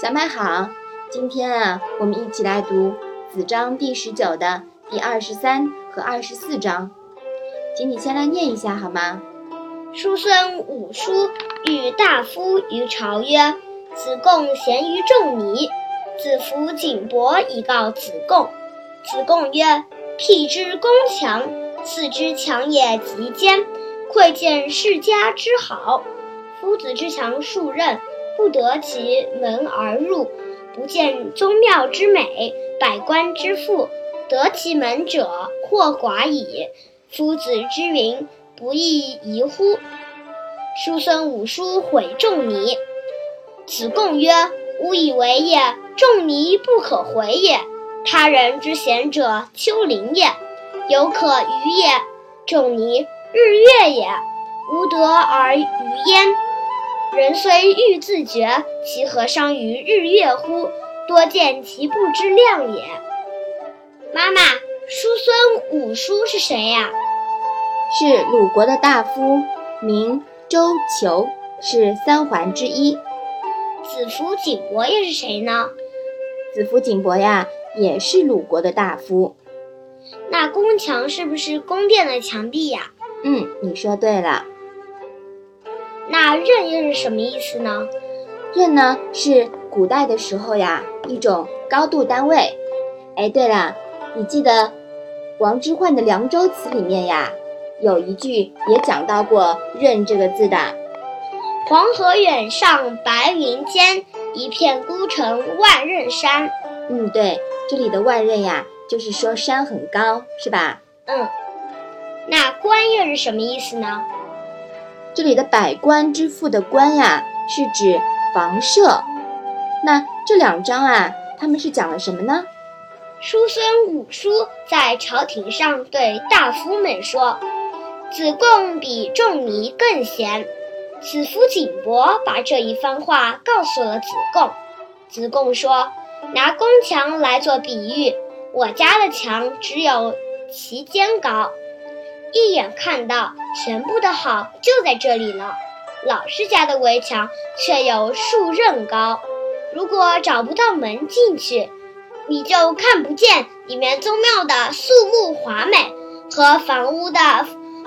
小麦好，今天啊，我们一起来读子章第十九的第二十三和二十四章，请你先来念一下好吗？叔孙武叔与大夫于朝曰：“子贡贤于仲尼。”子服景伯以告子贡。子贡曰：“辟之宫墙，次之强也极坚，窥见世家之好。夫子之墙数仞。”不得其门而入，不见宗庙之美，百官之富，得其门者或寡矣。夫子之云，不亦宜乎？叔孙武叔毁仲尼。子贡曰：“吾以为也，仲尼不可回也。他人之贤者，丘陵也，犹可逾也。仲尼日月也，吾德而逾焉。”人虽欲自觉，其何伤于日月乎？多见其不知量也。妈妈，叔孙武叔是谁呀？是鲁国的大夫，名周求，是三桓之一。子服景伯又是谁呢？子服景伯呀，也是鲁国的大夫。那宫墙是不是宫殿的墙壁呀？嗯，你说对了。那仞又是什么意思呢？仞呢是古代的时候呀一种高度单位。哎，对了，你记得王之涣的《凉州词》里面呀有一句也讲到过“仞”这个字的。黄河远上白云间，一片孤城万仞山。嗯，对，这里的万仞呀就是说山很高，是吧？嗯。那关又是什么意思呢？这里的百官之父的官呀，是指房舍。那这两章啊，他们是讲了什么呢？叔孙武叔在朝廷上对大夫们说：“子贡比仲尼更贤。”子夫景伯把这一番话告诉了子贡。子贡说：“拿宫墙来做比喻，我家的墙只有其肩高。”一眼看到全部的好就在这里了，老师家的围墙却有数仞高。如果找不到门进去，你就看不见里面宗庙的肃穆华美和房屋的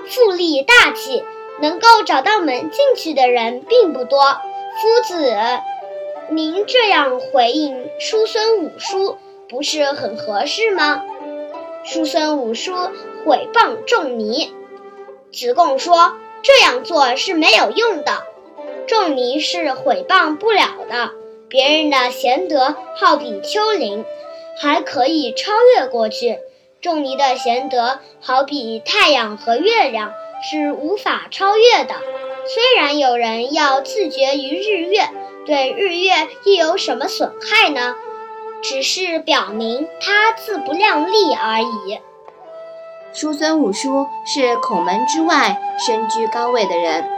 富丽大气。能够找到门进去的人并不多。夫子，您这样回应叔孙武叔，不是很合适吗？叔孙武叔。毁谤仲尼，子贡说：“这样做是没有用的，仲尼是毁谤不了的。别人的贤德好比丘陵，还可以超越过去；仲尼的贤德好比太阳和月亮，是无法超越的。虽然有人要自绝于日月，对日月又有什么损害呢？只是表明他自不量力而已。”叔孙武叔是孔门之外身居高位的人，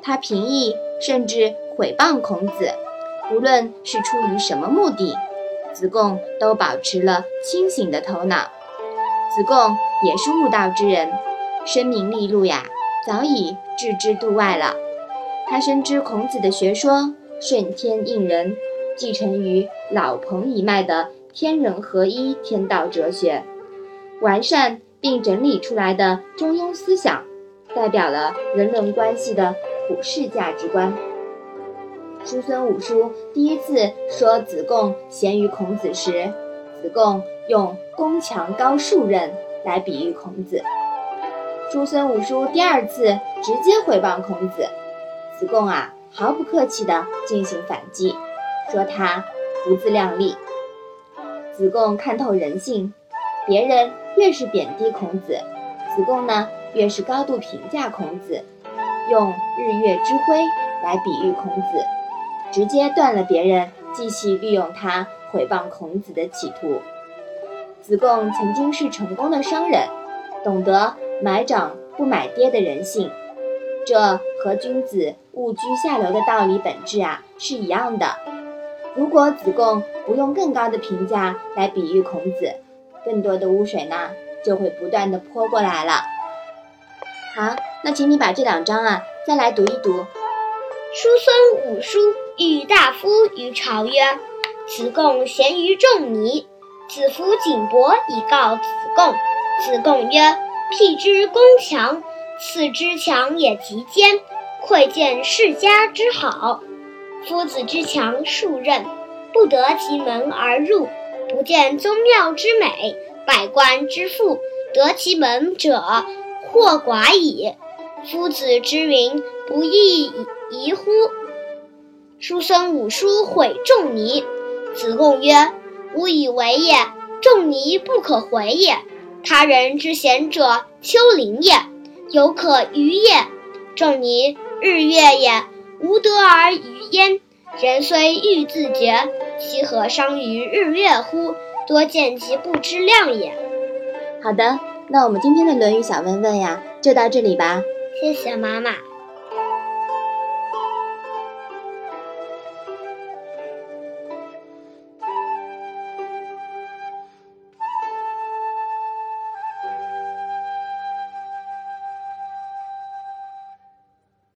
他评议甚至毁谤孔子，无论是出于什么目的，子贡都保持了清醒的头脑。子贡也是悟道之人，声名利禄呀，早已置之度外了。他深知孔子的学说顺天应人，继承于老彭一脉的天人合一天道哲学，完善。并整理出来的中庸思想，代表了人伦关系的普世价值观。叔孙武叔第一次说子贡贤于孔子时，子贡用宫墙高数仞来比喻孔子。叔孙武叔第二次直接回谤孔子，子贡啊毫不客气地进行反击，说他不自量力。子贡看透人性，别人。越是贬低孔子，子贡呢越是高度评价孔子，用日月之辉来比喻孔子，直接断了别人继续利用他毁谤孔子的企图。子贡曾经是成功的商人，懂得买涨不买跌的人性，这和君子勿居下流的道理本质啊是一样的。如果子贡不用更高的评价来比喻孔子，更多的污水呢，就会不断的泼过来了。好，那请你把这两章啊再来读一读。叔孙武叔与大夫于朝曰：“子贡贤于仲尼。子服景伯以告子贡。子贡曰：“辟之宫墙，次之墙也极坚，窥见世家之好。夫子之强数任，不得其门而入，不见宗庙之美，百官之富，得其门者或寡矣。夫子之云，不亦宜乎？”叔孙武叔毁仲尼。子贡曰：“吾以为也，仲尼不可回也。他人之贤者，丘陵也，犹可逾也。仲尼日月也，无德而逾焉。人虽欲自绝，其何伤于日月乎？多见其不知量也。”好的，那我们今天的《论语》小问问呀，就到这里吧。谢谢妈妈。